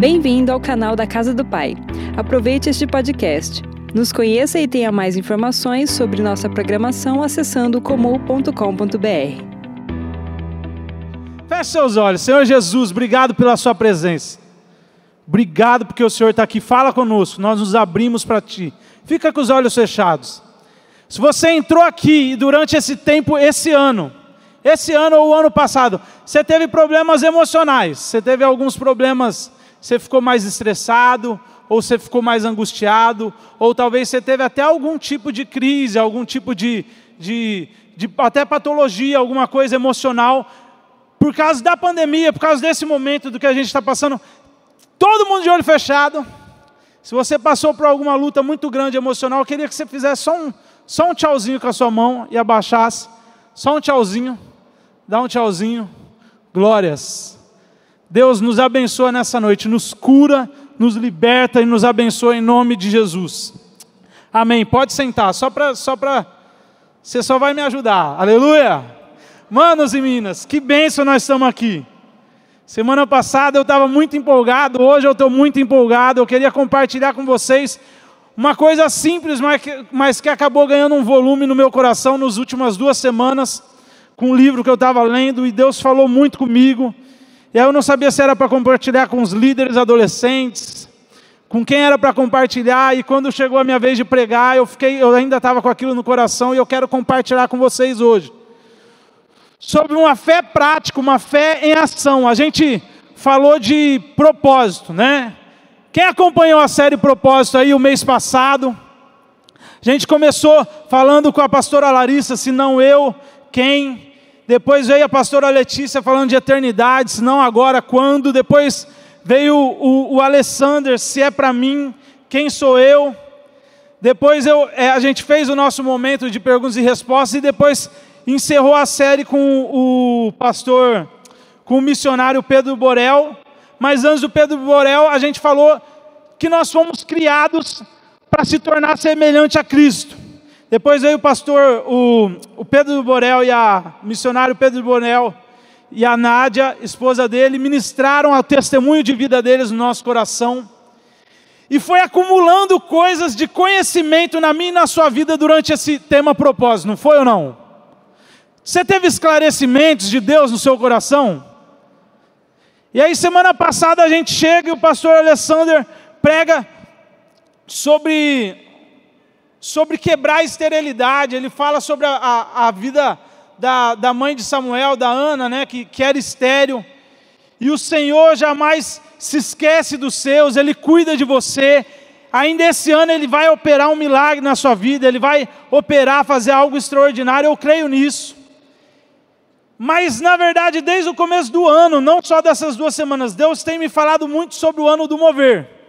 Bem-vindo ao canal da Casa do Pai. Aproveite este podcast. Nos conheça e tenha mais informações sobre nossa programação acessando comum.com.br. Feche seus olhos. Senhor Jesus, obrigado pela sua presença. Obrigado porque o Senhor está aqui. Fala conosco. Nós nos abrimos para Ti. Fica com os olhos fechados. Se você entrou aqui durante esse tempo, esse ano, esse ano ou o ano passado, você teve problemas emocionais, você teve alguns problemas você ficou mais estressado, ou você ficou mais angustiado, ou talvez você teve até algum tipo de crise, algum tipo de, de, de até patologia, alguma coisa emocional, por causa da pandemia, por causa desse momento do que a gente está passando. Todo mundo de olho fechado. Se você passou por alguma luta muito grande emocional, eu queria que você fizesse só um, só um tchauzinho com a sua mão e abaixasse. Só um tchauzinho. Dá um tchauzinho. Glórias. Deus nos abençoa nessa noite, nos cura, nos liberta e nos abençoa em nome de Jesus. Amém. Pode sentar, só para. Só pra... Você só vai me ajudar. Aleluia. Manos e minas, que bênção nós estamos aqui. Semana passada eu estava muito empolgado, hoje eu estou muito empolgado. Eu queria compartilhar com vocês uma coisa simples, mas que, mas que acabou ganhando um volume no meu coração nas últimas duas semanas, com um livro que eu estava lendo, e Deus falou muito comigo. E aí eu não sabia se era para compartilhar com os líderes adolescentes, com quem era para compartilhar, e quando chegou a minha vez de pregar, eu fiquei, eu ainda estava com aquilo no coração e eu quero compartilhar com vocês hoje. Sobre uma fé prática, uma fé em ação. A gente falou de propósito, né? Quem acompanhou a série Propósito aí o mês passado? A gente começou falando com a pastora Larissa, se não eu, quem? Depois veio a pastora Letícia falando de eternidade, se não agora, quando. Depois veio o, o Alessander, se é para mim, quem sou eu? Depois eu, é, a gente fez o nosso momento de perguntas e respostas e depois encerrou a série com o pastor, com o missionário Pedro Borel. Mas antes do Pedro Borel, a gente falou que nós fomos criados para se tornar semelhante a Cristo. Depois veio o pastor, o, o Pedro Borel e a missionário Pedro Borel e a Nádia, esposa dele, ministraram o testemunho de vida deles no nosso coração. E foi acumulando coisas de conhecimento na minha e na sua vida durante esse tema propósito, não foi ou não? Você teve esclarecimentos de Deus no seu coração? E aí, semana passada, a gente chega e o pastor Alessandro prega sobre sobre quebrar a esterilidade, ele fala sobre a, a, a vida da, da mãe de Samuel, da Ana, né, que, que era estéril. E o Senhor jamais se esquece dos seus, Ele cuida de você. Ainda esse ano Ele vai operar um milagre na sua vida, Ele vai operar, fazer algo extraordinário, eu creio nisso. Mas, na verdade, desde o começo do ano, não só dessas duas semanas, Deus tem me falado muito sobre o ano do mover.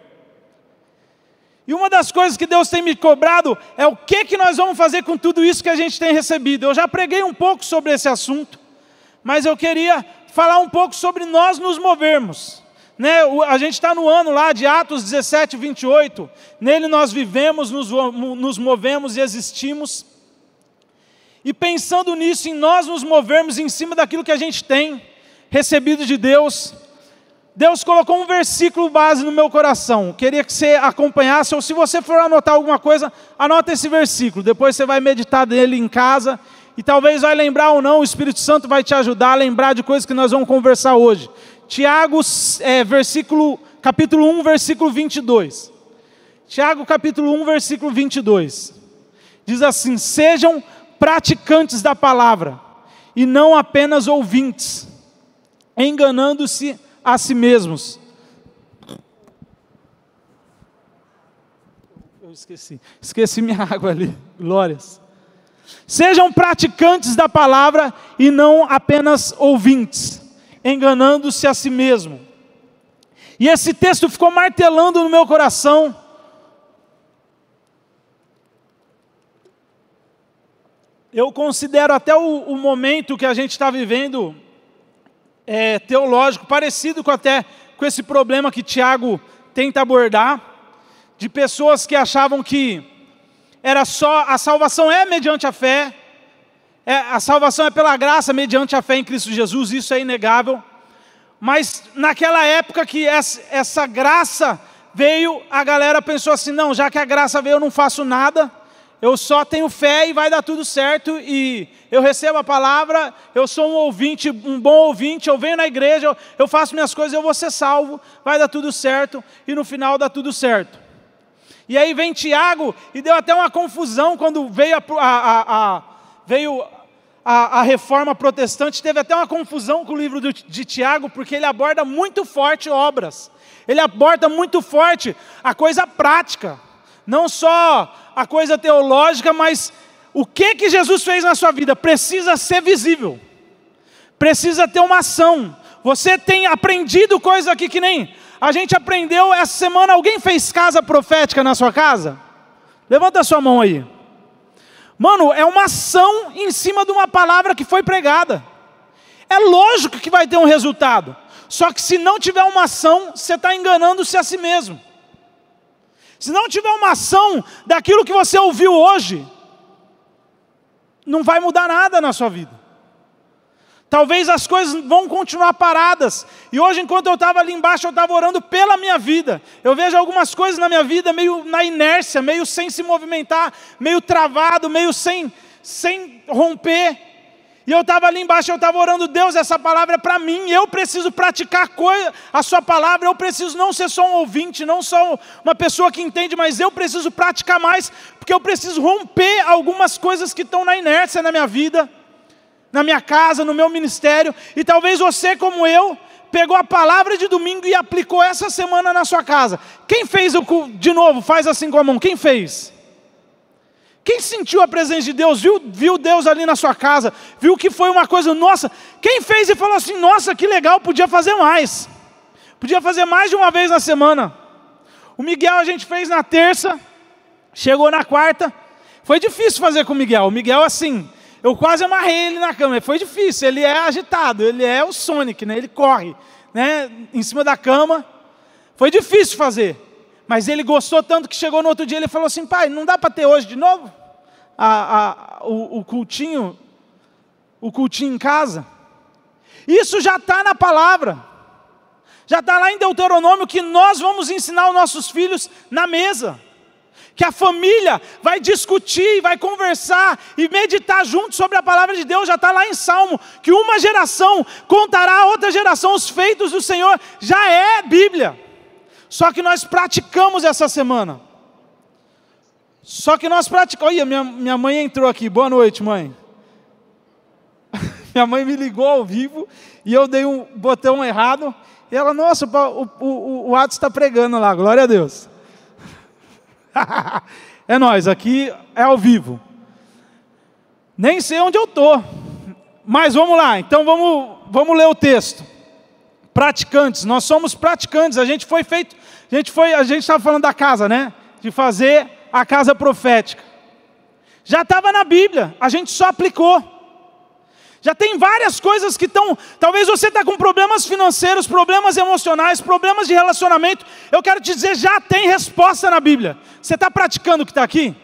E uma das coisas que Deus tem me cobrado é o que, que nós vamos fazer com tudo isso que a gente tem recebido. Eu já preguei um pouco sobre esse assunto, mas eu queria falar um pouco sobre nós nos movermos. Né? A gente está no ano lá de Atos 17, 28. Nele nós vivemos, nos, nos movemos e existimos. E pensando nisso, em nós nos movermos em cima daquilo que a gente tem recebido de Deus, Deus colocou um versículo base no meu coração. Queria que você acompanhasse, ou se você for anotar alguma coisa, anota esse versículo. Depois você vai meditar nele em casa. E talvez vai lembrar ou não, o Espírito Santo vai te ajudar a lembrar de coisas que nós vamos conversar hoje. Tiago, é, versículo, capítulo 1, versículo 22. Tiago, capítulo 1, versículo 22. Diz assim: Sejam praticantes da palavra, e não apenas ouvintes, enganando-se a si mesmos. Eu esqueci, esqueci minha água ali, glórias. Sejam praticantes da palavra e não apenas ouvintes, enganando-se a si mesmo. E esse texto ficou martelando no meu coração. Eu considero até o, o momento que a gente está vivendo é, teológico, parecido com até com esse problema que Tiago tenta abordar, de pessoas que achavam que era só a salvação é mediante a fé, é, a salvação é pela graça mediante a fé em Cristo Jesus, isso é inegável. Mas naquela época que essa, essa graça veio, a galera pensou assim: não, já que a graça veio, eu não faço nada, eu só tenho fé e vai dar tudo certo, e eu recebo a palavra, eu sou um ouvinte, um bom ouvinte, eu venho na igreja, eu faço minhas coisas, eu vou ser salvo, vai dar tudo certo, e no final dá tudo certo. E aí vem Tiago, e deu até uma confusão quando veio a, a, a veio a, a, reforma protestante, teve até uma confusão com o livro de, de Tiago, porque ele aborda muito forte obras, ele aborda muito forte a coisa prática, não só a coisa teológica, mas o que que Jesus fez na sua vida precisa ser visível, precisa ter uma ação. Você tem aprendido coisas aqui que nem a gente aprendeu essa semana. Alguém fez casa profética na sua casa? Levanta a sua mão aí. Mano, é uma ação em cima de uma palavra que foi pregada. É lógico que vai ter um resultado. Só que se não tiver uma ação, você está enganando-se a si mesmo. Se não tiver uma ação daquilo que você ouviu hoje, não vai mudar nada na sua vida. Talvez as coisas vão continuar paradas. E hoje, enquanto eu estava ali embaixo, eu estava orando pela minha vida. Eu vejo algumas coisas na minha vida meio na inércia, meio sem se movimentar, meio travado, meio sem, sem romper. E eu estava ali embaixo, eu estava orando, Deus, essa palavra é para mim, eu preciso praticar a sua palavra, eu preciso não ser só um ouvinte, não só uma pessoa que entende, mas eu preciso praticar mais, porque eu preciso romper algumas coisas que estão na inércia na minha vida, na minha casa, no meu ministério, e talvez você, como eu, pegou a palavra de domingo e aplicou essa semana na sua casa. Quem fez o de novo? Faz assim com a mão. Quem fez? Quem sentiu a presença de Deus, viu, viu Deus ali na sua casa, viu que foi uma coisa, nossa, quem fez e falou assim, nossa, que legal, podia fazer mais, podia fazer mais de uma vez na semana. O Miguel a gente fez na terça, chegou na quarta, foi difícil fazer com o Miguel, o Miguel assim, eu quase amarrei ele na cama, foi difícil, ele é agitado, ele é o Sonic, né? ele corre né? em cima da cama, foi difícil fazer. Mas ele gostou tanto que chegou no outro dia ele falou assim: pai, não dá para ter hoje de novo a, a, o, o cultinho, o cultinho em casa? Isso já está na palavra. Já está lá em Deuteronômio que nós vamos ensinar os nossos filhos na mesa. Que a família vai discutir, vai conversar e meditar junto sobre a palavra de Deus, já está lá em Salmo, que uma geração contará a outra geração os feitos do Senhor, já é Bíblia. Só que nós praticamos essa semana. Só que nós praticamos. Olha, minha, minha mãe entrou aqui. Boa noite, mãe. minha mãe me ligou ao vivo e eu dei um botão errado. E ela, nossa, o, o, o Atos está pregando lá, glória a Deus. é nós, aqui é ao vivo. Nem sei onde eu estou. Mas vamos lá, então vamos, vamos ler o texto praticantes, nós somos praticantes, a gente foi feito, a gente foi, a gente estava falando da casa, né? De fazer a casa profética. Já estava na Bíblia, a gente só aplicou. Já tem várias coisas que estão. Talvez você está com problemas financeiros, problemas emocionais, problemas de relacionamento. Eu quero te dizer, já tem resposta na Bíblia. Você está praticando o que está aqui?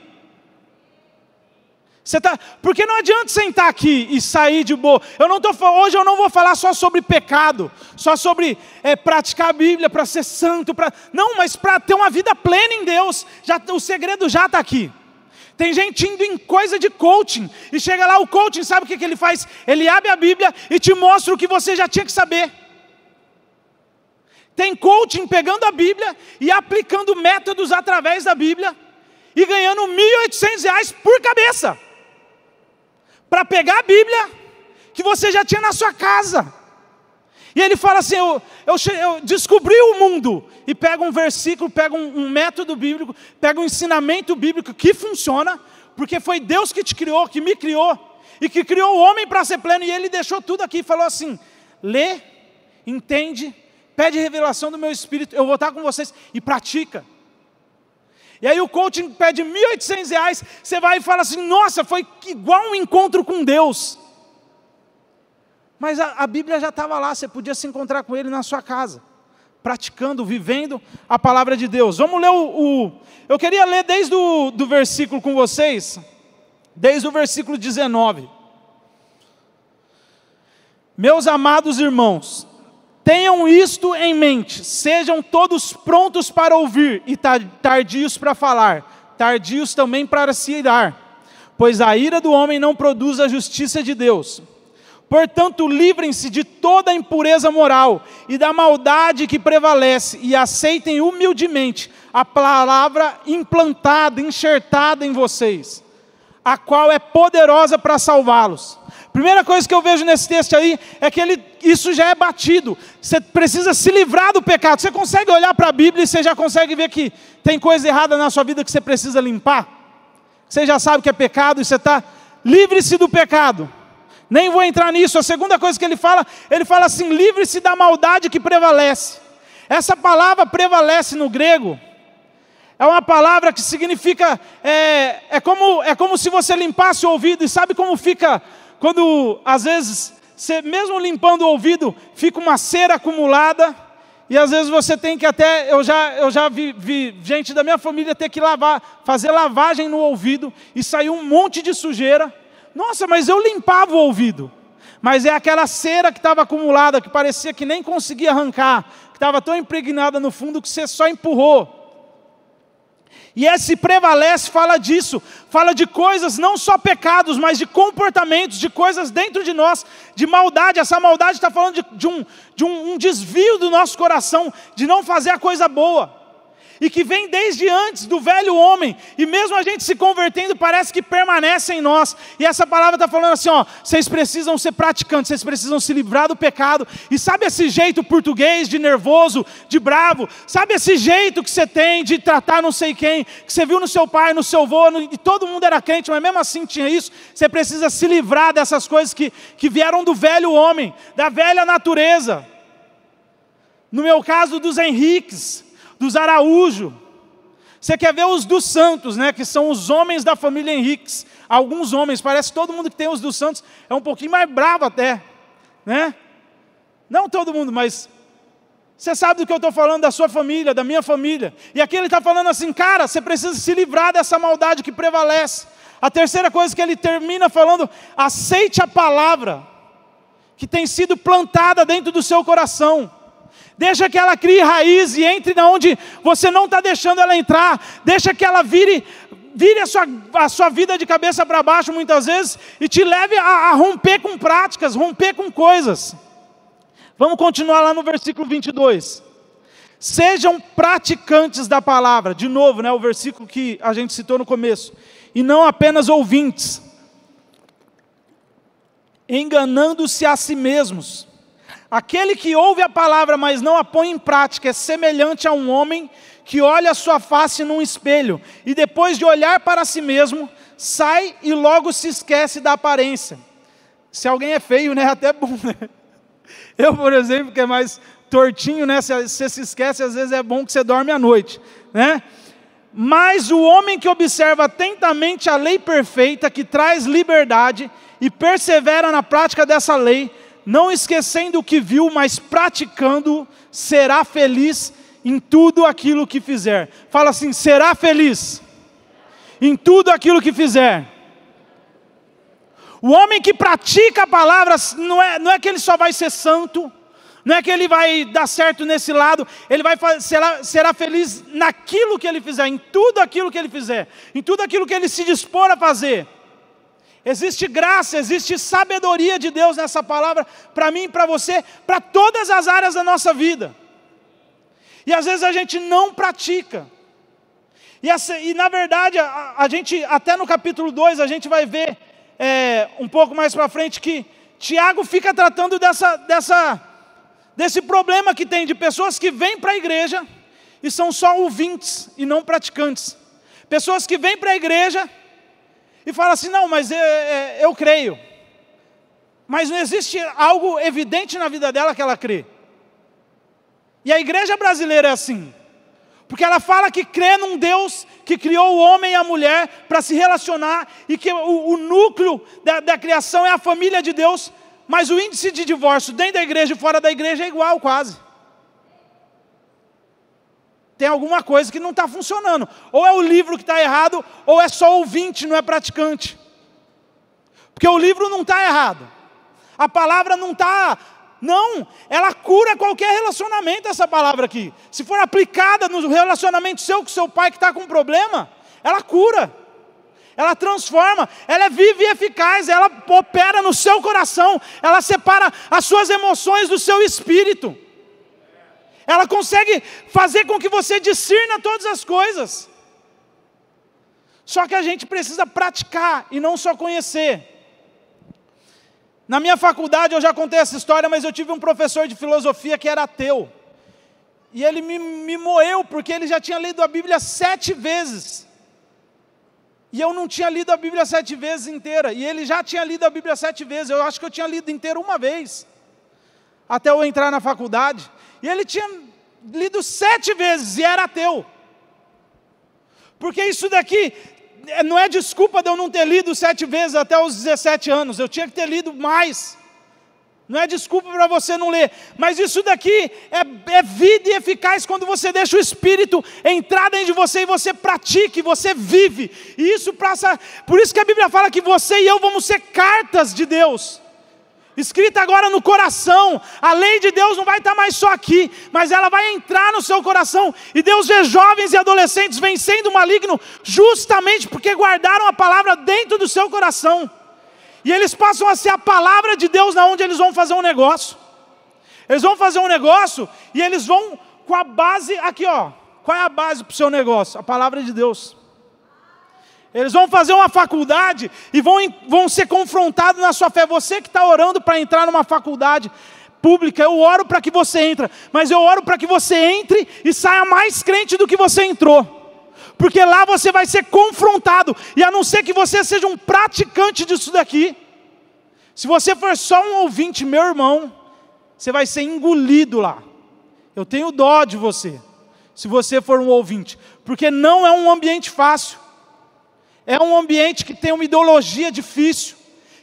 Você tá, porque não adianta sentar aqui e sair de boa. Eu não tô, hoje eu não vou falar só sobre pecado, só sobre é, praticar a Bíblia para ser santo, pra, não, mas para ter uma vida plena em Deus. Já, o segredo já está aqui. Tem gente indo em coisa de coaching e chega lá o coaching, sabe o que, que ele faz? Ele abre a Bíblia e te mostra o que você já tinha que saber. Tem coaching pegando a Bíblia e aplicando métodos através da Bíblia e ganhando R$ 1.800 por cabeça para pegar a Bíblia que você já tinha na sua casa. E ele fala assim: eu, eu, eu descobri o mundo. E pega um versículo, pega um, um método bíblico, pega um ensinamento bíblico que funciona, porque foi Deus que te criou, que me criou, e que criou o homem para ser pleno. E ele deixou tudo aqui e falou assim: lê, entende, pede revelação do meu espírito, eu vou estar com vocês e pratica. E aí o coaching pede R$ 1.800, você vai e fala assim: nossa, foi igual um encontro com Deus. Mas a, a Bíblia já estava lá, você podia se encontrar com Ele na sua casa, praticando, vivendo a palavra de Deus. Vamos ler o. o eu queria ler desde o do versículo com vocês, desde o versículo 19. Meus amados irmãos, Tenham isto em mente, sejam todos prontos para ouvir e tardios para falar, tardios também para se irar, pois a ira do homem não produz a justiça de Deus. Portanto, livrem-se de toda impureza moral e da maldade que prevalece e aceitem humildemente a palavra implantada, enxertada em vocês, a qual é poderosa para salvá-los. Primeira coisa que eu vejo nesse texto aí é que ele, isso já é batido. Você precisa se livrar do pecado. Você consegue olhar para a Bíblia e você já consegue ver que tem coisa errada na sua vida que você precisa limpar? Você já sabe que é pecado e você está livre-se do pecado. Nem vou entrar nisso. A segunda coisa que ele fala, ele fala assim: livre-se da maldade que prevalece. Essa palavra prevalece no grego é uma palavra que significa é, é como é como se você limpasse o ouvido e sabe como fica quando às vezes, você, mesmo limpando o ouvido, fica uma cera acumulada, e às vezes você tem que até, eu já, eu já vi, vi gente da minha família ter que lavar, fazer lavagem no ouvido, e saiu um monte de sujeira. Nossa, mas eu limpava o ouvido. Mas é aquela cera que estava acumulada, que parecia que nem conseguia arrancar, que estava tão impregnada no fundo que você só empurrou. E esse prevalece fala disso, fala de coisas, não só pecados, mas de comportamentos, de coisas dentro de nós, de maldade. Essa maldade está falando de, de, um, de um, um desvio do nosso coração, de não fazer a coisa boa e que vem desde antes do velho homem, e mesmo a gente se convertendo, parece que permanece em nós. E essa palavra está falando assim: ó, vocês precisam ser praticantes, vocês precisam se livrar do pecado. E sabe esse jeito português de nervoso, de bravo? Sabe esse jeito que você tem de tratar não sei quem, que você viu no seu pai, no seu avô, no, e todo mundo era crente, mas mesmo assim tinha isso? Você precisa se livrar dessas coisas que, que vieram do velho homem, da velha natureza. No meu caso, dos Henriques, dos Araújo. Você quer ver os dos Santos, né? Que são os homens da família Henriques. Alguns homens, parece que todo mundo que tem os dos Santos é um pouquinho mais bravo até, né? Não todo mundo, mas você sabe do que eu estou falando da sua família, da minha família. E aqui ele está falando assim, cara, você precisa se livrar dessa maldade que prevalece. A terceira coisa que ele termina falando, aceite a palavra que tem sido plantada dentro do seu coração. Deixa que ela crie raiz e entre na onde você não está deixando ela entrar. Deixa que ela vire, vire a, sua, a sua vida de cabeça para baixo muitas vezes e te leve a, a romper com práticas, romper com coisas. Vamos continuar lá no versículo 22. Sejam praticantes da palavra, de novo, né, o versículo que a gente citou no começo, e não apenas ouvintes, enganando-se a si mesmos. Aquele que ouve a palavra, mas não a põe em prática, é semelhante a um homem que olha a sua face num espelho e depois de olhar para si mesmo, sai e logo se esquece da aparência. Se alguém é feio, né? Até bom, né? Eu, por exemplo, que é mais tortinho, né? Se você se esquece, às vezes é bom que você dorme à noite, né? Mas o homem que observa atentamente a lei perfeita, que traz liberdade, e persevera na prática dessa lei, não esquecendo o que viu, mas praticando, será feliz em tudo aquilo que fizer. Fala assim: será feliz em tudo aquilo que fizer. O homem que pratica a palavra, não é, não é que ele só vai ser santo, não é que ele vai dar certo nesse lado, ele vai será, será feliz naquilo que ele fizer, em tudo aquilo que ele fizer, em tudo aquilo que ele se dispor a fazer. Existe graça, existe sabedoria de Deus nessa palavra para mim para você, para todas as áreas da nossa vida. E às vezes a gente não pratica. E, essa, e na verdade, a, a, gente, até no capítulo 2, a gente vai ver é, um pouco mais para frente que Tiago fica tratando dessa, dessa, desse problema que tem de pessoas que vêm para a igreja e são só ouvintes e não praticantes. Pessoas que vêm para a igreja e fala assim: não, mas eu, é, eu creio. Mas não existe algo evidente na vida dela que ela crê. E a igreja brasileira é assim. Porque ela fala que crê num Deus que criou o homem e a mulher para se relacionar e que o, o núcleo da, da, criação é a família de Deus, mas o índice de divórcio dentro da igreja e fora da igreja é igual quase tem alguma coisa que não está funcionando. Ou é o livro que está errado, ou é só ouvinte, não é praticante. Porque o livro não está errado. A palavra não está Não, ela cura qualquer relacionamento, essa palavra aqui. Se for aplicada no relacionamento seu com seu pai que está com problema, ela cura, ela transforma, ela é viva e eficaz, ela opera no seu coração, ela separa as suas emoções do seu espírito, ela consegue fazer com que você discirna todas as coisas. Só que a gente precisa praticar e não só conhecer. Na minha faculdade, eu já contei essa história, mas eu tive um professor de filosofia que era ateu. E ele me, me moeu, porque ele já tinha lido a Bíblia sete vezes. E eu não tinha lido a Bíblia sete vezes inteira. E ele já tinha lido a Bíblia sete vezes. Eu acho que eu tinha lido inteira uma vez. Até eu entrar na faculdade. E ele tinha lido sete vezes e era ateu. Porque isso daqui é, não é desculpa de eu não ter lido sete vezes até os 17 anos, eu tinha que ter lido mais. Não é desculpa para você não ler, mas isso daqui é, é, vida e eficaz quando você deixa o Espírito entrar dentro de você e você pratique, você vive. E isso passa, por isso que a Bíblia fala que você e eu vamos ser cartas de Deus escrita agora no coração. A lei de Deus não vai estar mais só aqui, mas ela vai entrar no seu coração. E Deus vê jovens e adolescentes vencendo o maligno, justamente porque guardaram a palavra dentro do seu coração. E eles passam a ser a palavra de Deus na onde eles vão fazer um negócio. Eles vão fazer um negócio e eles vão com a base aqui, ó. Qual é a base para o seu negócio? A palavra de Deus. Eles vão fazer uma faculdade e vão, vão ser confrontados na sua fé. Você que está orando para entrar numa faculdade pública, eu oro para que você entre, mas eu oro para que você entre e saia mais crente do que você entrou. Porque lá você vai ser confrontado, e a não ser que você seja um praticante disso daqui, se você for só um ouvinte, meu irmão, você vai ser engolido lá. Eu tenho dó de você, se você for um ouvinte, porque não é um ambiente fácil. É um ambiente que tem uma ideologia difícil,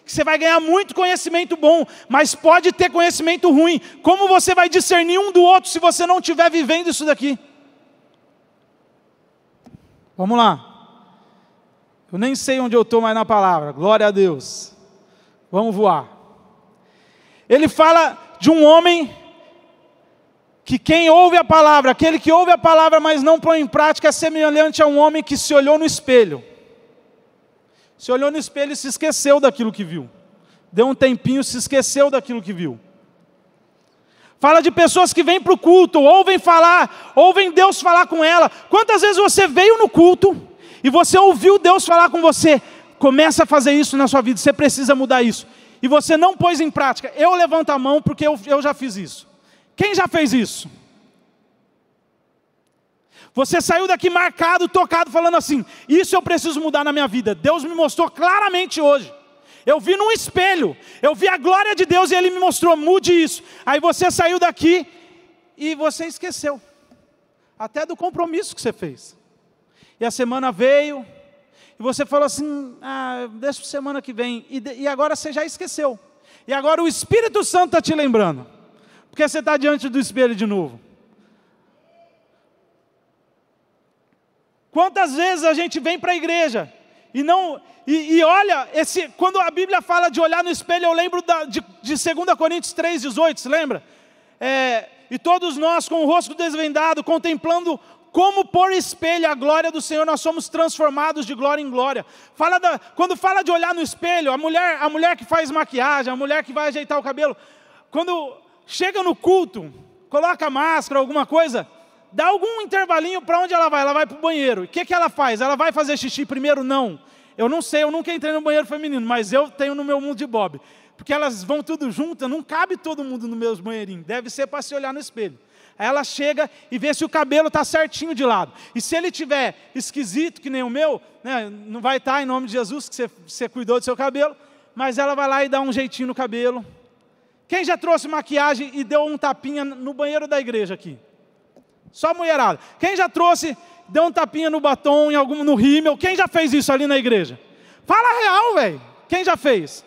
que você vai ganhar muito conhecimento bom, mas pode ter conhecimento ruim. Como você vai discernir um do outro se você não estiver vivendo isso daqui? Vamos lá. Eu nem sei onde eu estou mais na palavra. Glória a Deus. Vamos voar. Ele fala de um homem que quem ouve a palavra, aquele que ouve a palavra, mas não põe em prática, é semelhante a um homem que se olhou no espelho se olhou no espelho e se esqueceu daquilo que viu. Deu um tempinho, se esqueceu daquilo que viu. Fala de pessoas que vêm para o culto, ouvem falar, ouvem Deus falar com ela. Quantas vezes você veio no culto e você ouviu Deus falar com você? Começa a fazer isso na sua vida, você precisa mudar isso. E você não pôs em prática. Eu levanto a mão porque eu, eu já fiz isso. Quem já fez isso? Você saiu daqui marcado, tocado, falando assim: Isso eu preciso mudar na minha vida. Deus me mostrou claramente hoje. Eu vi num espelho, eu vi a glória de Deus e Ele me mostrou: mude isso. Aí você saiu daqui e você esqueceu, até do compromisso que você fez. E a semana veio, e você falou assim: ah, deixa para semana que vem, e, e agora você já esqueceu. E agora o Espírito Santo está te lembrando, porque você está diante do espelho de novo. Quantas vezes a gente vem para a igreja e não e, e, olha, esse, quando a Bíblia fala de olhar no espelho, eu lembro da, de, de 2 Coríntios 3,18, se lembra? É, e todos nós, com o rosto desvendado, contemplando como por espelho a glória do Senhor, nós somos transformados de glória em glória. Fala da, quando fala de olhar no espelho, a mulher, a mulher que faz maquiagem, a mulher que vai ajeitar o cabelo, quando chega no culto, coloca máscara, alguma coisa, dá algum intervalinho para onde ela vai? Ela vai para o banheiro. O que, que ela faz? Ela vai fazer xixi primeiro? Não. Eu não sei, eu nunca entrei no banheiro feminino, mas eu tenho no meu mundo de Bob. Porque elas vão tudo juntas, não cabe todo mundo no meus banheirinhos. Deve ser para se olhar no espelho. Aí ela chega e vê se o cabelo está certinho de lado. E se ele tiver esquisito, que nem o meu, né, não vai estar tá, em nome de Jesus, que você, você cuidou do seu cabelo, mas ela vai lá e dá um jeitinho no cabelo. Quem já trouxe maquiagem e deu um tapinha no banheiro da igreja aqui? Só mulherada. Quem já trouxe, deu um tapinha no batom, em algum, no rímel? Quem já fez isso ali na igreja? Fala real, velho. Quem já fez?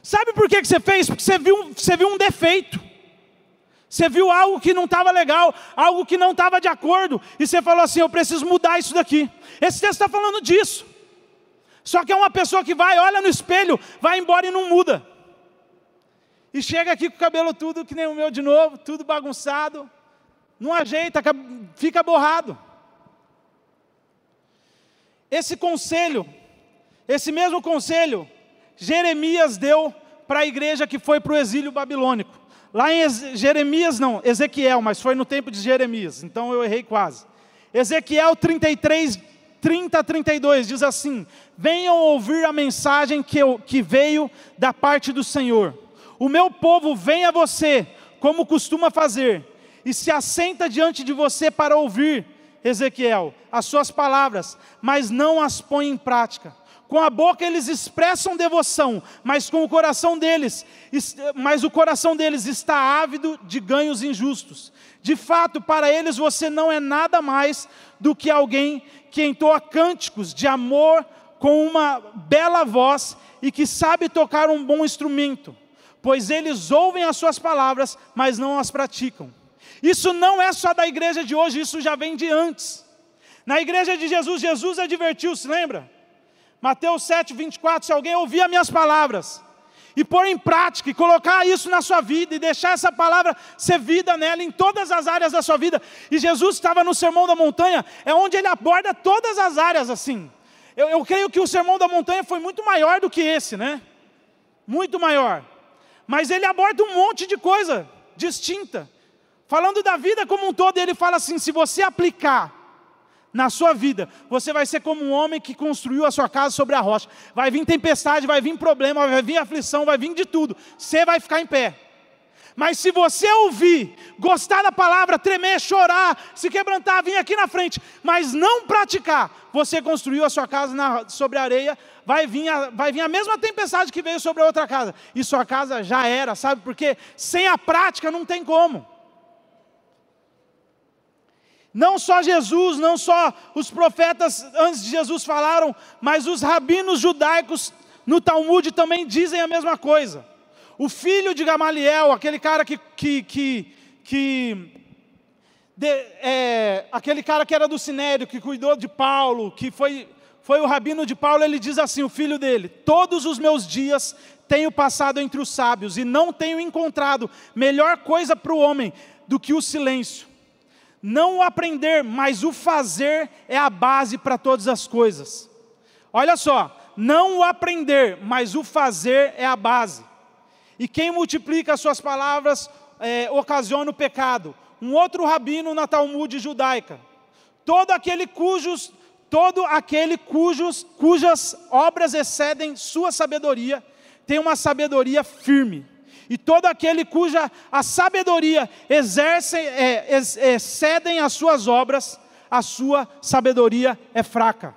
Sabe por que, que você fez? Porque você viu, você viu um defeito. Você viu algo que não estava legal, algo que não estava de acordo, e você falou assim: eu preciso mudar isso daqui. Esse texto está falando disso. Só que é uma pessoa que vai, olha no espelho, vai embora e não muda. E chega aqui com o cabelo tudo que nem o meu de novo, tudo bagunçado, não ajeita, fica borrado. Esse conselho, esse mesmo conselho, Jeremias deu para a igreja que foi para o exílio babilônico. Lá em Jeremias, não, Ezequiel, mas foi no tempo de Jeremias, então eu errei quase. Ezequiel 33, 30 a 32 diz assim: Venham ouvir a mensagem que, eu, que veio da parte do Senhor. O meu povo vem a você, como costuma fazer, e se assenta diante de você para ouvir, Ezequiel, as suas palavras, mas não as põe em prática. Com a boca eles expressam devoção, mas com o coração deles, mas o coração deles está ávido de ganhos injustos. De fato, para eles você não é nada mais do que alguém que entoa cânticos de amor com uma bela voz e que sabe tocar um bom instrumento, pois eles ouvem as suas palavras, mas não as praticam. Isso não é só da igreja de hoje, isso já vem de antes. Na igreja de Jesus, Jesus advertiu, se lembra? Mateus 7, 24, se alguém ouvir as minhas palavras e pôr em prática e colocar isso na sua vida e deixar essa palavra ser vida nela em todas as áreas da sua vida. E Jesus estava no Sermão da Montanha, é onde ele aborda todas as áreas assim. Eu, eu creio que o Sermão da Montanha foi muito maior do que esse, né? Muito maior. Mas ele aborda um monte de coisa distinta. Falando da vida como um todo, ele fala assim: se você aplicar na sua vida, você vai ser como um homem que construiu a sua casa sobre a rocha. Vai vir tempestade, vai vir problema, vai vir aflição, vai vir de tudo. Você vai ficar em pé. Mas se você ouvir, gostar da palavra, tremer, chorar, se quebrantar, vir aqui na frente, mas não praticar, você construiu a sua casa na, sobre a areia, vai vir, a, vai vir a mesma tempestade que veio sobre a outra casa. E sua casa já era, sabe? Porque sem a prática não tem como. Não só Jesus, não só os profetas antes de Jesus falaram, mas os rabinos judaicos no Talmud também dizem a mesma coisa. O filho de Gamaliel, aquele cara que, que, que, que de, é, aquele cara que era do Sinério, que cuidou de Paulo, que foi, foi o rabino de Paulo, ele diz assim: o filho dele, todos os meus dias tenho passado entre os sábios e não tenho encontrado melhor coisa para o homem do que o silêncio. Não o aprender, mas o fazer é a base para todas as coisas. Olha só, não o aprender, mas o fazer é a base. E quem multiplica as suas palavras é, ocasiona o pecado. Um outro rabino na Talmud judaica. Todo aquele cujos, todo aquele cujos, cujas obras excedem sua sabedoria, tem uma sabedoria firme e todo aquele cuja a sabedoria exerce, é, excedem as suas obras, a sua sabedoria é fraca.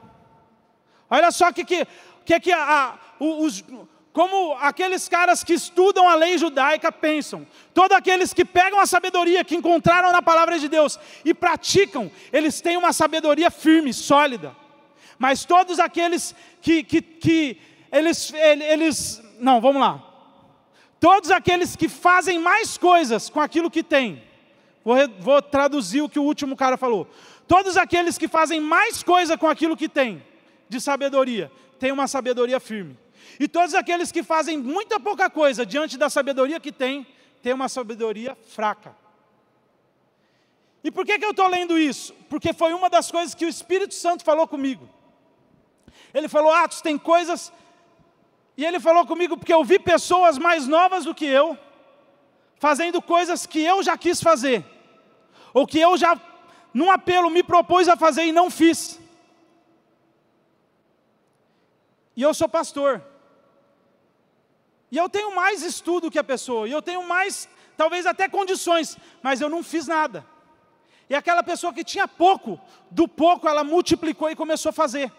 Olha só que que, que, que a, os, como aqueles caras que estudam a lei judaica pensam. Todos aqueles que pegam a sabedoria que encontraram na palavra de Deus e praticam, eles têm uma sabedoria firme, sólida. Mas todos aqueles que, que, que eles, eles, não, vamos lá. Todos aqueles que fazem mais coisas com aquilo que têm. Vou, vou traduzir o que o último cara falou. Todos aqueles que fazem mais coisa com aquilo que têm, de sabedoria, têm uma sabedoria firme. E todos aqueles que fazem muita pouca coisa diante da sabedoria que têm, têm uma sabedoria fraca. E por que, que eu estou lendo isso? Porque foi uma das coisas que o Espírito Santo falou comigo. Ele falou: Atos, tem coisas e ele falou comigo porque eu vi pessoas mais novas do que eu, fazendo coisas que eu já quis fazer, ou que eu já, num apelo, me propus a fazer e não fiz. E eu sou pastor. E eu tenho mais estudo que a pessoa, e eu tenho mais, talvez até condições, mas eu não fiz nada. E aquela pessoa que tinha pouco, do pouco ela multiplicou e começou a fazer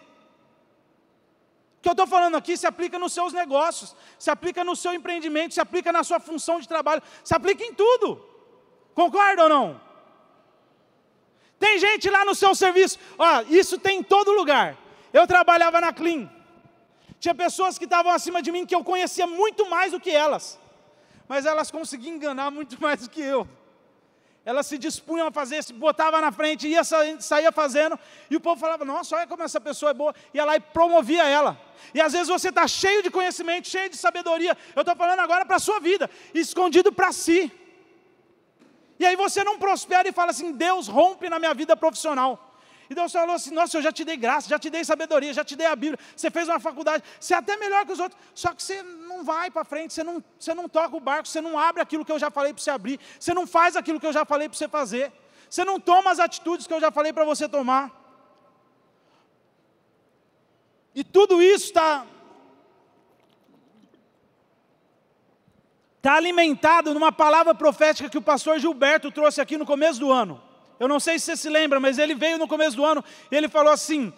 que eu estou falando aqui se aplica nos seus negócios, se aplica no seu empreendimento, se aplica na sua função de trabalho, se aplica em tudo. Concorda ou não? Tem gente lá no seu serviço, ó, isso tem em todo lugar. Eu trabalhava na Clean. Tinha pessoas que estavam acima de mim que eu conhecia muito mais do que elas. Mas elas conseguiam enganar muito mais do que eu. Elas se dispunham a fazer, se botava na frente, ia saía fazendo, e o povo falava: Nossa, olha como essa pessoa é boa, ia lá e promovia ela. E às vezes você está cheio de conhecimento, cheio de sabedoria. Eu estou falando agora para a sua vida, escondido para si. E aí você não prospera e fala assim: Deus rompe na minha vida profissional. E Deus falou assim: Nossa, eu já te dei graça, já te dei sabedoria, já te dei a Bíblia, você fez uma faculdade, você é até melhor que os outros, só que você vai para frente, você não, você não toca o barco, você não abre aquilo que eu já falei para você abrir, você não faz aquilo que eu já falei para você fazer, você não toma as atitudes que eu já falei para você tomar. E tudo isso está está alimentado numa palavra profética que o pastor Gilberto trouxe aqui no começo do ano. Eu não sei se você se lembra, mas ele veio no começo do ano e ele falou assim: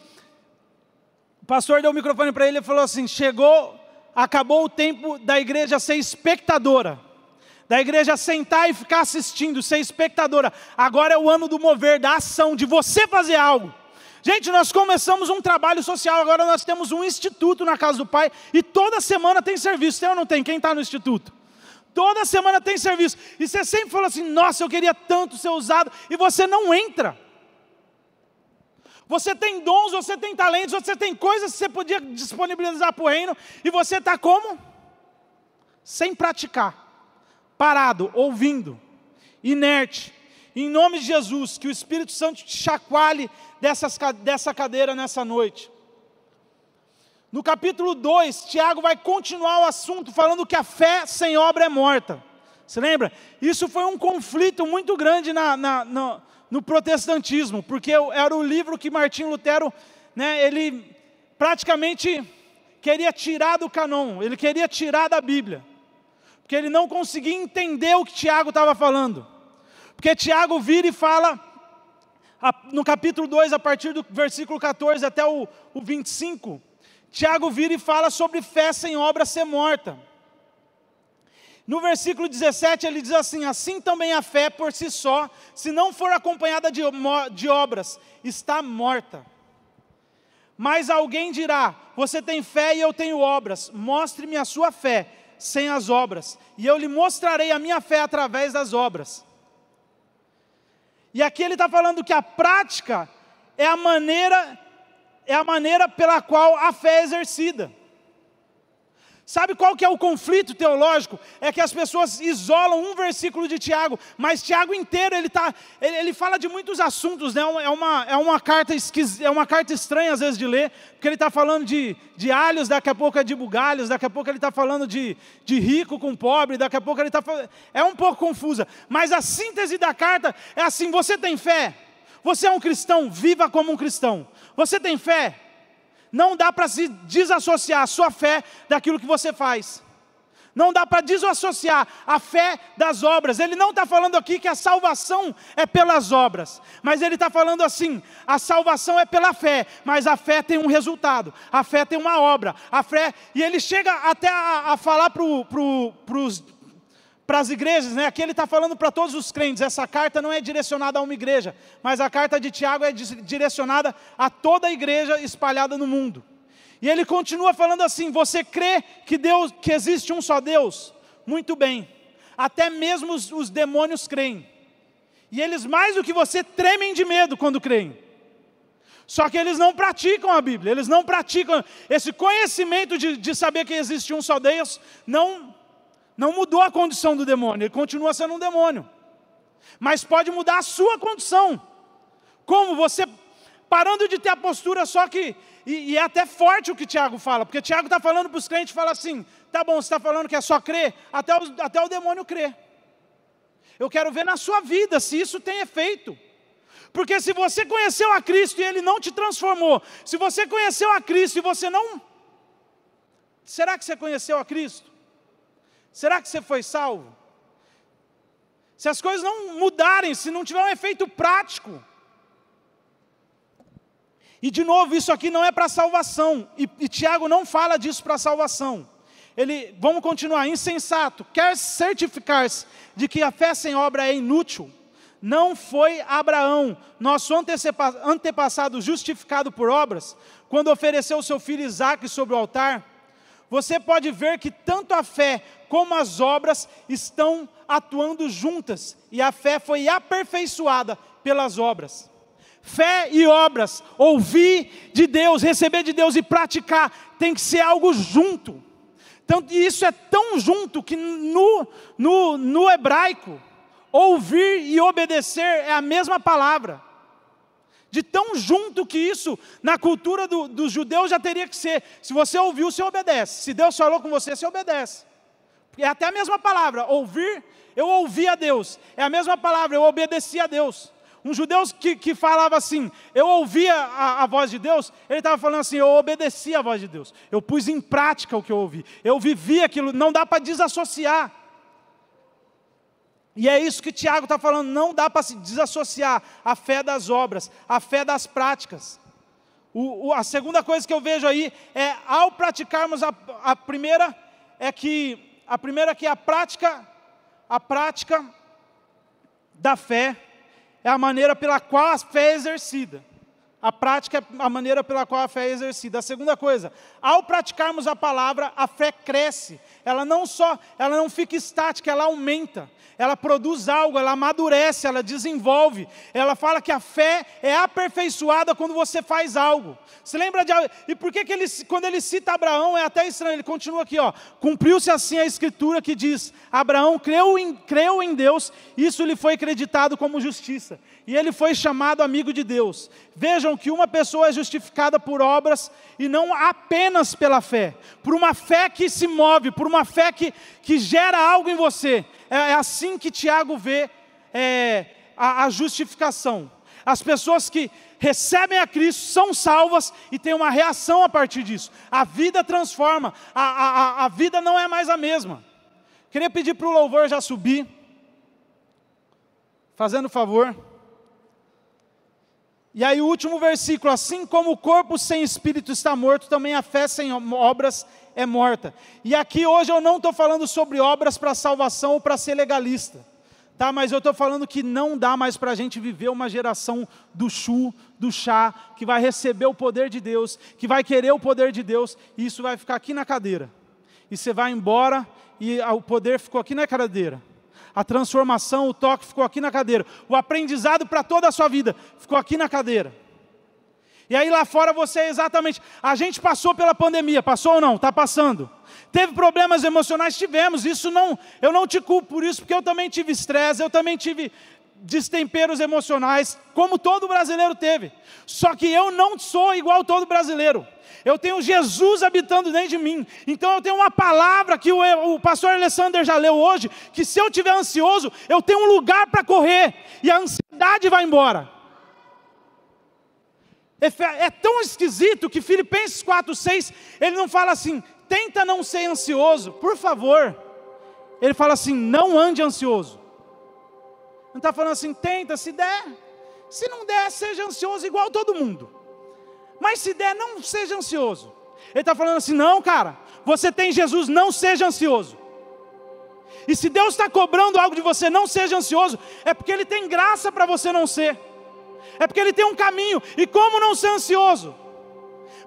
o pastor deu o microfone para ele e falou assim: chegou, acabou o tempo da igreja ser espectadora, da igreja sentar e ficar assistindo, ser espectadora. Agora é o ano do mover, da ação, de você fazer algo. Gente, nós começamos um trabalho social, agora nós temos um instituto na casa do Pai e toda semana tem serviço. Tem ou não tem? Quem está no instituto? Toda semana tem serviço. E você sempre fala assim: nossa, eu queria tanto ser usado. E você não entra. Você tem dons, você tem talentos, você tem coisas que você podia disponibilizar para o reino. E você está como? Sem praticar. Parado, ouvindo, inerte. Em nome de Jesus, que o Espírito Santo te chacoalhe dessas, dessa cadeira nessa noite. No capítulo 2, Tiago vai continuar o assunto falando que a fé sem obra é morta. Você lembra? Isso foi um conflito muito grande na, na, no, no, protestantismo, porque era o livro que Martinho Lutero, né, ele praticamente queria tirar do canon, ele queria tirar da Bíblia, porque ele não conseguia entender o que Tiago estava falando. Porque Tiago vira e fala, no capítulo 2, a partir do versículo 14 até o, o 25, Tiago vira e fala sobre fé sem obra ser morta. No versículo 17 ele diz assim: Assim também a fé por si só, se não for acompanhada de, de obras, está morta. Mas alguém dirá: Você tem fé e eu tenho obras, mostre-me a sua fé sem as obras, e eu lhe mostrarei a minha fé através das obras. E aqui ele está falando que a prática é a maneira, é a maneira pela qual a fé é exercida. Sabe qual que é o conflito teológico? É que as pessoas isolam um versículo de Tiago, mas Tiago inteiro ele, tá, ele, ele fala de muitos assuntos, né? é, uma, é, uma carta é uma carta estranha às vezes de ler, porque ele está falando de, de alhos, daqui a pouco é de bugalhos, daqui a pouco ele está falando de, de rico com pobre, daqui a pouco ele está falando. É um pouco confusa, mas a síntese da carta é assim: você tem fé? Você é um cristão, viva como um cristão. Você tem fé? Não dá para se desassociar a sua fé daquilo que você faz. Não dá para desassociar a fé das obras. Ele não está falando aqui que a salvação é pelas obras, mas ele está falando assim: a salvação é pela fé, mas a fé tem um resultado, a fé tem uma obra, a fé. E ele chega até a, a falar para pro, os para as igrejas, né? Aqui ele está falando para todos os crentes. Essa carta não é direcionada a uma igreja, mas a carta de Tiago é direcionada a toda a igreja espalhada no mundo. E ele continua falando assim: você crê que Deus, que existe um só Deus? Muito bem. Até mesmo os, os demônios creem. E eles mais do que você tremem de medo quando creem. Só que eles não praticam a Bíblia, eles não praticam esse conhecimento de, de saber que existe um só Deus, não não mudou a condição do demônio, ele continua sendo um demônio. Mas pode mudar a sua condição. Como você parando de ter a postura só que. E, e é até forte o que Tiago fala, porque Tiago está falando para os crentes, fala assim: tá bom, você está falando que é só crer, até o, até o demônio crer. Eu quero ver na sua vida se isso tem efeito. Porque se você conheceu a Cristo e Ele não te transformou, se você conheceu a Cristo e você não. Será que você conheceu a Cristo? Será que você foi salvo? Se as coisas não mudarem, se não tiver um efeito prático. E de novo, isso aqui não é para salvação. E, e Tiago não fala disso para salvação. Ele, vamos continuar, insensato, quer certificar-se de que a fé sem obra é inútil. Não foi Abraão, nosso antepassado justificado por obras, quando ofereceu seu filho Isaque sobre o altar? Você pode ver que tanto a fé como as obras estão atuando juntas e a fé foi aperfeiçoada pelas obras. Fé e obras, ouvir de Deus, receber de Deus e praticar, tem que ser algo junto. Então, isso é tão junto que no, no, no hebraico, ouvir e obedecer é a mesma palavra. De tão junto que isso, na cultura dos do judeus, já teria que ser. Se você ouviu, você obedece. Se Deus falou com você, você obedece. É até a mesma palavra, ouvir, eu ouvi a Deus. É a mesma palavra, eu obedeci a Deus. Um judeu que, que falava assim, eu ouvia a, a voz de Deus, ele estava falando assim, eu obedeci a voz de Deus. Eu pus em prática o que eu ouvi. Eu vivi aquilo, não dá para desassociar. E é isso que Tiago está falando, não dá para se desassociar a fé das obras, a fé das práticas. O, o, a segunda coisa que eu vejo aí é, ao praticarmos a, a primeira, é que, a primeira é que a prática, a prática da fé é a maneira pela qual a fé é exercida. A prática é a maneira pela qual a fé é exercida. A segunda coisa, ao praticarmos a palavra, a fé cresce. Ela não só, ela não fica estática, ela aumenta ela produz algo, ela amadurece, ela desenvolve. Ela fala que a fé é aperfeiçoada quando você faz algo. Você lembra de. E por que, que ele, quando ele cita Abraão, é até estranho, ele continua aqui, ó. Cumpriu-se assim a escritura que diz: Abraão creu em, creu em Deus, isso lhe foi acreditado como justiça. E ele foi chamado amigo de Deus. Vejam que uma pessoa é justificada por obras e não apenas pela fé, por uma fé que se move, por uma fé que, que gera algo em você. É, é assim que Tiago vê é, a, a justificação. As pessoas que recebem a Cristo são salvas e têm uma reação a partir disso. A vida transforma, a, a, a vida não é mais a mesma. Queria pedir para o louvor já subir, fazendo favor. E aí o último versículo, assim como o corpo sem espírito está morto, também a fé sem obras é morta. E aqui hoje eu não estou falando sobre obras para salvação ou para ser legalista, tá? Mas eu estou falando que não dá mais para a gente viver uma geração do chu, do chá, que vai receber o poder de Deus, que vai querer o poder de Deus, e isso vai ficar aqui na cadeira. E você vai embora e o poder ficou aqui na cadeira a transformação, o toque ficou aqui na cadeira. O aprendizado para toda a sua vida ficou aqui na cadeira. E aí lá fora você é exatamente. A gente passou pela pandemia, passou ou não? Está passando. Teve problemas emocionais? Tivemos. Isso não, eu não te culpo por isso, porque eu também tive estresse, eu também tive destemperos emocionais, como todo brasileiro teve. Só que eu não sou igual todo brasileiro eu tenho Jesus habitando dentro de mim. Então eu tenho uma palavra que o, o pastor Alessandro já leu hoje, que se eu estiver ansioso, eu tenho um lugar para correr e a ansiedade vai embora. É, é tão esquisito que Filipenses 4,6, ele não fala assim, tenta não ser ansioso, por favor. Ele fala assim, não ande ansioso. Não está falando assim, tenta, se der. Se não der, seja ansioso igual todo mundo. Mas se der, não seja ansioso. Ele está falando assim: não, cara, você tem Jesus, não seja ansioso. E se Deus está cobrando algo de você, não seja ansioso, é porque Ele tem graça para você não ser, é porque Ele tem um caminho, e como não ser ansioso?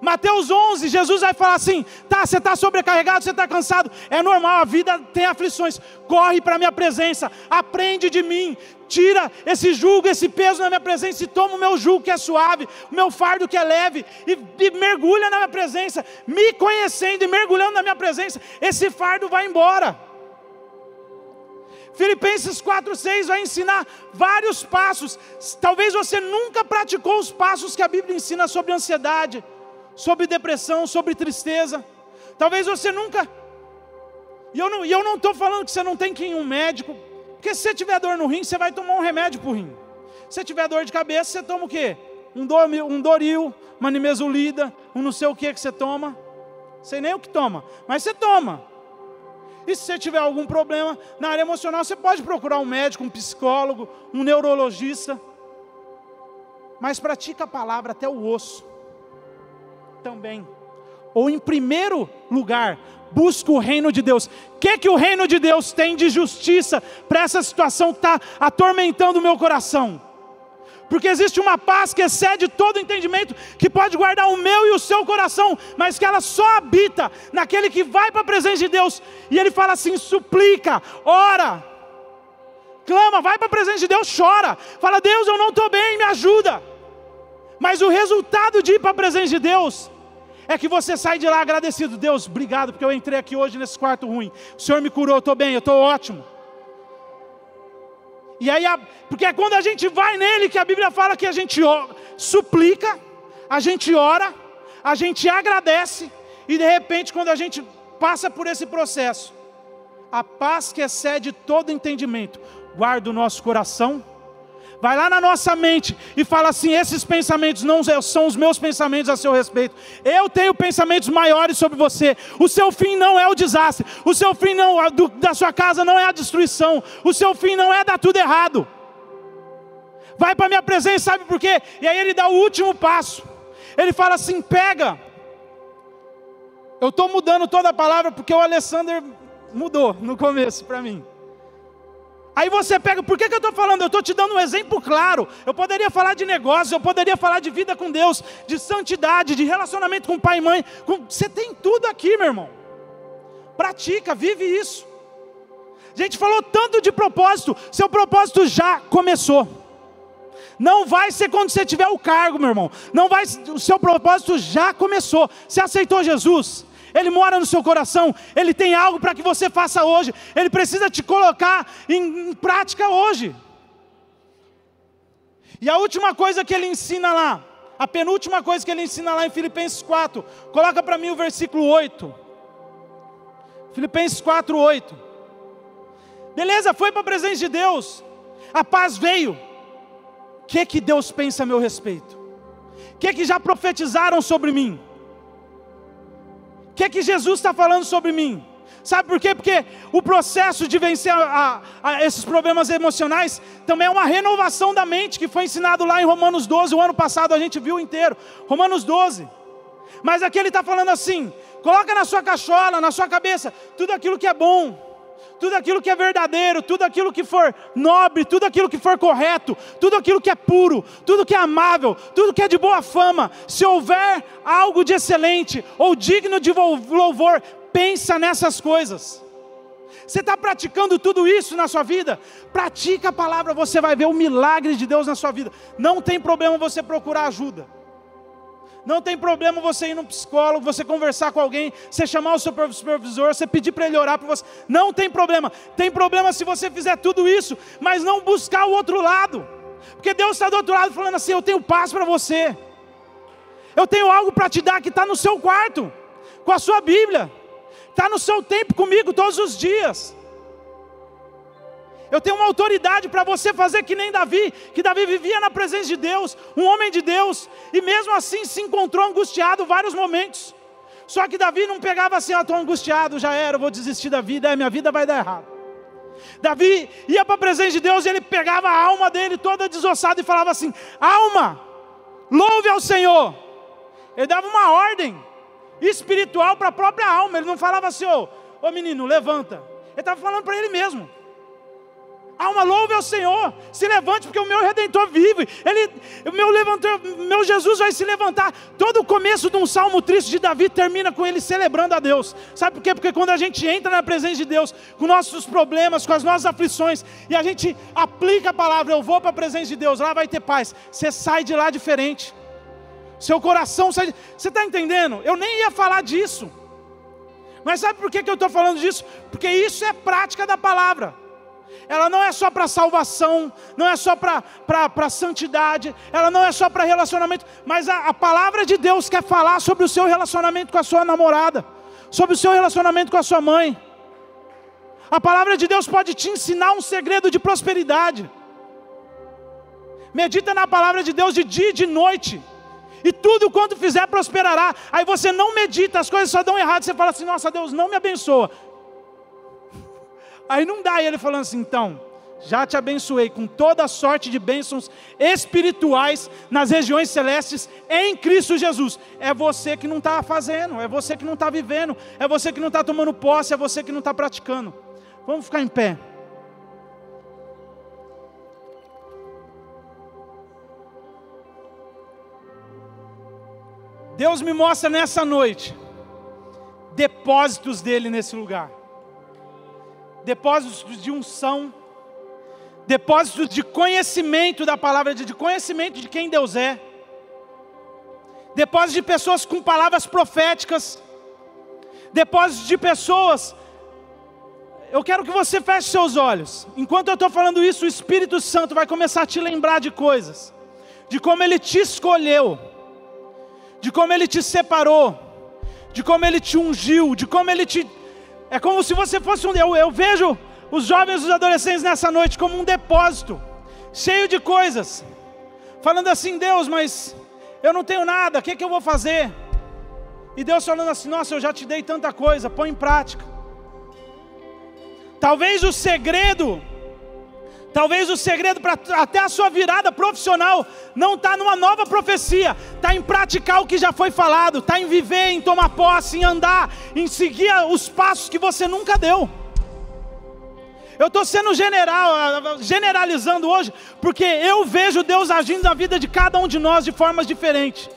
Mateus 11, Jesus vai falar assim: tá, você está sobrecarregado, você está cansado, é normal, a vida tem aflições, corre para a minha presença, aprende de mim, tira esse jugo, esse peso na minha presença, e toma o meu jugo que é suave, o meu fardo que é leve, e, e mergulha na minha presença, me conhecendo e mergulhando na minha presença, esse fardo vai embora. Filipenses 4,6 vai ensinar vários passos. Talvez você nunca praticou os passos que a Bíblia ensina sobre ansiedade sobre depressão, sobre tristeza. Talvez você nunca. E eu não estou falando que você não tem que ir em um médico, porque se você tiver dor no rim, você vai tomar um remédio para o rim. Se você tiver dor de cabeça, você toma o quê? Um, dormil, um Doril, uma nimesulida, um não sei o que que você toma. Sei nem o que toma, mas você toma. E se você tiver algum problema na área emocional, você pode procurar um médico, um psicólogo, um neurologista. Mas pratica a palavra até o osso também. Ou em primeiro lugar, busca o reino de Deus. O que, que o reino de Deus tem de justiça para essa situação que está atormentando o meu coração? Porque existe uma paz que excede todo entendimento, que pode guardar o meu e o seu coração, mas que ela só habita naquele que vai para a presença de Deus, e ele fala assim: suplica, ora, clama, vai para a presença de Deus, chora. Fala, Deus, eu não estou bem, me ajuda. Mas o resultado de ir para a presença de Deus é que você sai de lá agradecido. Deus, obrigado, porque eu entrei aqui hoje nesse quarto ruim. O Senhor me curou, eu estou bem, eu estou ótimo. E aí, porque é quando a gente vai nele que a Bíblia fala que a gente suplica, a gente ora, a gente agradece, e de repente, quando a gente passa por esse processo, a paz que excede todo entendimento, guarda o nosso coração, vai lá na nossa mente e fala assim: esses pensamentos não são os meus pensamentos a seu respeito. Eu tenho pensamentos maiores sobre você. O seu fim não é o desastre. O seu fim não do, da sua casa não é a destruição. O seu fim não é dar tudo errado. Vai para minha presença, sabe por quê? E aí ele dá o último passo. Ele fala assim: pega. Eu estou mudando toda a palavra porque o Alessandro mudou no começo para mim. Aí você pega, por que, que eu estou falando? Eu estou te dando um exemplo claro. Eu poderia falar de negócio, eu poderia falar de vida com Deus, de santidade, de relacionamento com pai e mãe. Com... Você tem tudo aqui, meu irmão. Pratica, vive isso. A gente falou tanto de propósito, seu propósito já começou. Não vai ser quando você tiver o cargo, meu irmão. Não vai, o seu propósito já começou. Você aceitou Jesus? Ele mora no seu coração, Ele tem algo para que você faça hoje, Ele precisa te colocar em, em prática hoje. E a última coisa que Ele ensina lá, a penúltima coisa que Ele ensina lá em Filipenses 4, coloca para mim o versículo 8. Filipenses 4, 8. Beleza, foi para a presença de Deus, a paz veio. O que, que Deus pensa a meu respeito? O que, que já profetizaram sobre mim? Que é que Jesus está falando sobre mim? Sabe por quê? Porque o processo de vencer a, a, a esses problemas emocionais também é uma renovação da mente, que foi ensinado lá em Romanos 12, o ano passado a gente viu inteiro. Romanos 12. Mas aqui ele está falando assim: coloca na sua cachola, na sua cabeça, tudo aquilo que é bom, tudo aquilo que é verdadeiro, tudo aquilo que for nobre, tudo aquilo que for correto, tudo aquilo que é puro, tudo que é amável, tudo que é de boa fama, se houver algo de excelente ou digno de louvor, pensa nessas coisas. Você está praticando tudo isso na sua vida? Pratica a palavra, você vai ver o milagre de Deus na sua vida. Não tem problema você procurar ajuda. Não tem problema você ir no psicólogo, você conversar com alguém, você chamar o seu supervisor, você pedir para ele orar por você. Não tem problema. Tem problema se você fizer tudo isso, mas não buscar o outro lado. Porque Deus está do outro lado falando assim: Eu tenho paz para você. Eu tenho algo para te dar que está no seu quarto, com a sua Bíblia. Está no seu tempo comigo todos os dias. Eu tenho uma autoridade para você fazer que nem Davi, que Davi vivia na presença de Deus, um homem de Deus, e mesmo assim se encontrou angustiado vários momentos. Só que Davi não pegava assim, ah, estou angustiado, já era, vou desistir da vida, é, minha vida vai dar errado. Davi ia para a presença de Deus e ele pegava a alma dele toda desossada e falava assim: Alma, louve ao Senhor. Ele dava uma ordem espiritual para a própria alma, ele não falava assim: Ô oh, menino, levanta. Ele estava falando para ele mesmo. Alma, louve ao Senhor, se levante, porque o meu redentor vive. Ele, o meu levantor, meu Jesus vai se levantar. Todo o começo de um salmo triste de Davi termina com ele celebrando a Deus. Sabe por quê? Porque quando a gente entra na presença de Deus, com nossos problemas, com as nossas aflições, e a gente aplica a palavra, eu vou para a presença de Deus, lá vai ter paz. Você sai de lá diferente. Seu coração sai. Você está entendendo? Eu nem ia falar disso. Mas sabe por que, que eu estou falando disso? Porque isso é prática da palavra ela não é só para salvação, não é só para santidade, ela não é só para relacionamento, mas a, a palavra de Deus quer falar sobre o seu relacionamento com a sua namorada, sobre o seu relacionamento com a sua mãe. A palavra de Deus pode te ensinar um segredo de prosperidade. Medita na palavra de Deus de dia e de noite. E tudo quanto fizer prosperará. Aí você não medita, as coisas só dão errado. Você fala assim: Nossa, Deus não me abençoa. Aí não dá, e ele falando assim: então, já te abençoei com toda sorte de bênçãos espirituais nas regiões celestes em Cristo Jesus. É você que não está fazendo, é você que não está vivendo, é você que não está tomando posse, é você que não está praticando. Vamos ficar em pé. Deus me mostra nessa noite depósitos dele nesse lugar depósitos de unção, depósito de conhecimento da palavra de conhecimento de quem Deus é, depósito de pessoas com palavras proféticas, depósito de pessoas. Eu quero que você feche seus olhos. Enquanto eu estou falando isso, o Espírito Santo vai começar a te lembrar de coisas, de como Ele te escolheu, de como Ele te separou, de como Ele te ungiu, de como Ele te. É como se você fosse um. Eu, eu vejo os jovens e os adolescentes nessa noite como um depósito, cheio de coisas, falando assim: Deus, mas eu não tenho nada, o que, que eu vou fazer? E Deus falando assim: Nossa, eu já te dei tanta coisa, põe em prática. Talvez o segredo, talvez o segredo para até a sua virada profissional não está numa nova profecia, está em praticar o que já foi falado, está em viver, em tomar posse, em andar, em seguir os passos que você nunca deu. Eu estou sendo general, generalizando hoje, porque eu vejo Deus agindo na vida de cada um de nós de formas diferentes.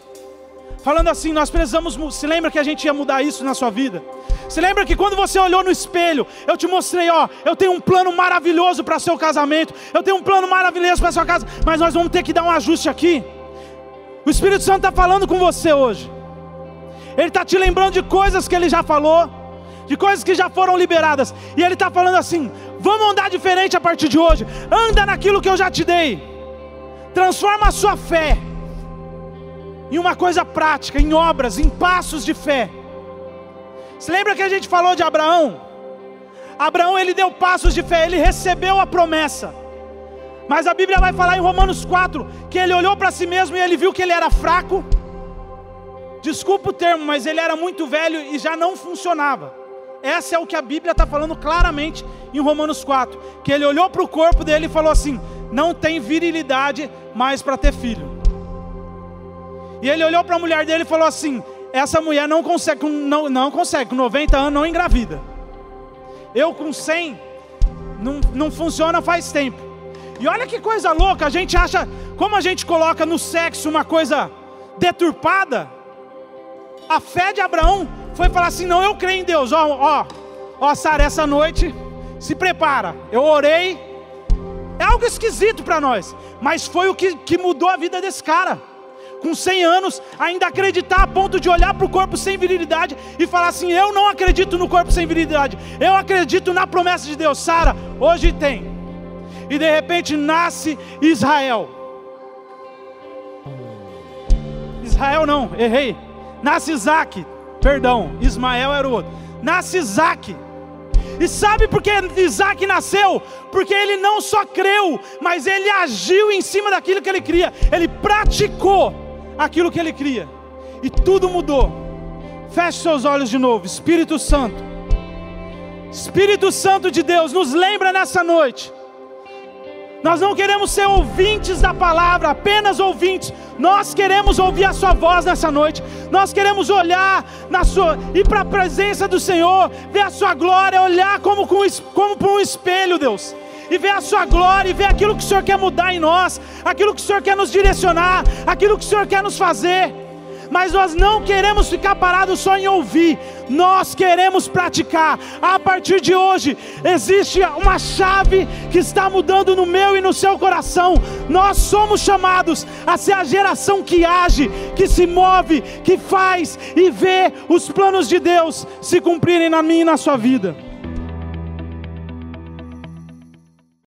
Falando assim, nós precisamos. Se lembra que a gente ia mudar isso na sua vida? Se lembra que quando você olhou no espelho, eu te mostrei, ó, eu tenho um plano maravilhoso para seu casamento, eu tenho um plano maravilhoso para sua casa, mas nós vamos ter que dar um ajuste aqui. O Espírito Santo está falando com você hoje. Ele está te lembrando de coisas que ele já falou, de coisas que já foram liberadas. E ele está falando assim: Vamos andar diferente a partir de hoje. Anda naquilo que eu já te dei. Transforma a sua fé em uma coisa prática, em obras, em passos de fé. Você lembra que a gente falou de Abraão? Abraão ele deu passos de fé, ele recebeu a promessa. Mas a Bíblia vai falar em Romanos 4 que ele olhou para si mesmo e ele viu que ele era fraco. Desculpa o termo, mas ele era muito velho e já não funcionava. Essa é o que a Bíblia está falando claramente em Romanos 4. Que ele olhou para o corpo dele e falou assim: não tem virilidade mais para ter filho. E ele olhou para a mulher dele e falou assim: essa mulher não consegue, não, não consegue, com 90 anos não engravida. Eu com 100 não, não funciona faz tempo. E olha que coisa louca, a gente acha, como a gente coloca no sexo uma coisa deturpada, a fé de Abraão foi falar assim: não, eu creio em Deus. Ó, ó, ó, Sara, essa noite, se prepara. Eu orei. É algo esquisito para nós, mas foi o que, que mudou a vida desse cara. Com 100 anos, ainda acreditar a ponto de olhar para o corpo sem virilidade e falar assim: Eu não acredito no corpo sem virilidade, eu acredito na promessa de Deus. Sara, hoje tem. E de repente nasce Israel. Israel não, errei. Nasce Isaac, Perdão, Ismael era o outro. Nasce Isaac. E sabe por que Isaac nasceu? Porque ele não só creu, mas ele agiu em cima daquilo que ele cria. Ele praticou aquilo que ele cria. E tudo mudou. Feche seus olhos de novo. Espírito Santo. Espírito Santo de Deus, nos lembra nessa noite nós não queremos ser ouvintes da palavra, apenas ouvintes. Nós queremos ouvir a Sua voz nessa noite. Nós queremos olhar na sua, ir para a presença do Senhor, ver a Sua glória, olhar como, como, como por um espelho, Deus e ver a Sua glória, e ver aquilo que o Senhor quer mudar em nós, aquilo que o Senhor quer nos direcionar, aquilo que o Senhor quer nos fazer mas nós não queremos ficar parados só em ouvir, nós queremos praticar. A partir de hoje, existe uma chave que está mudando no meu e no seu coração. Nós somos chamados a ser a geração que age, que se move, que faz e vê os planos de Deus se cumprirem na minha e na sua vida.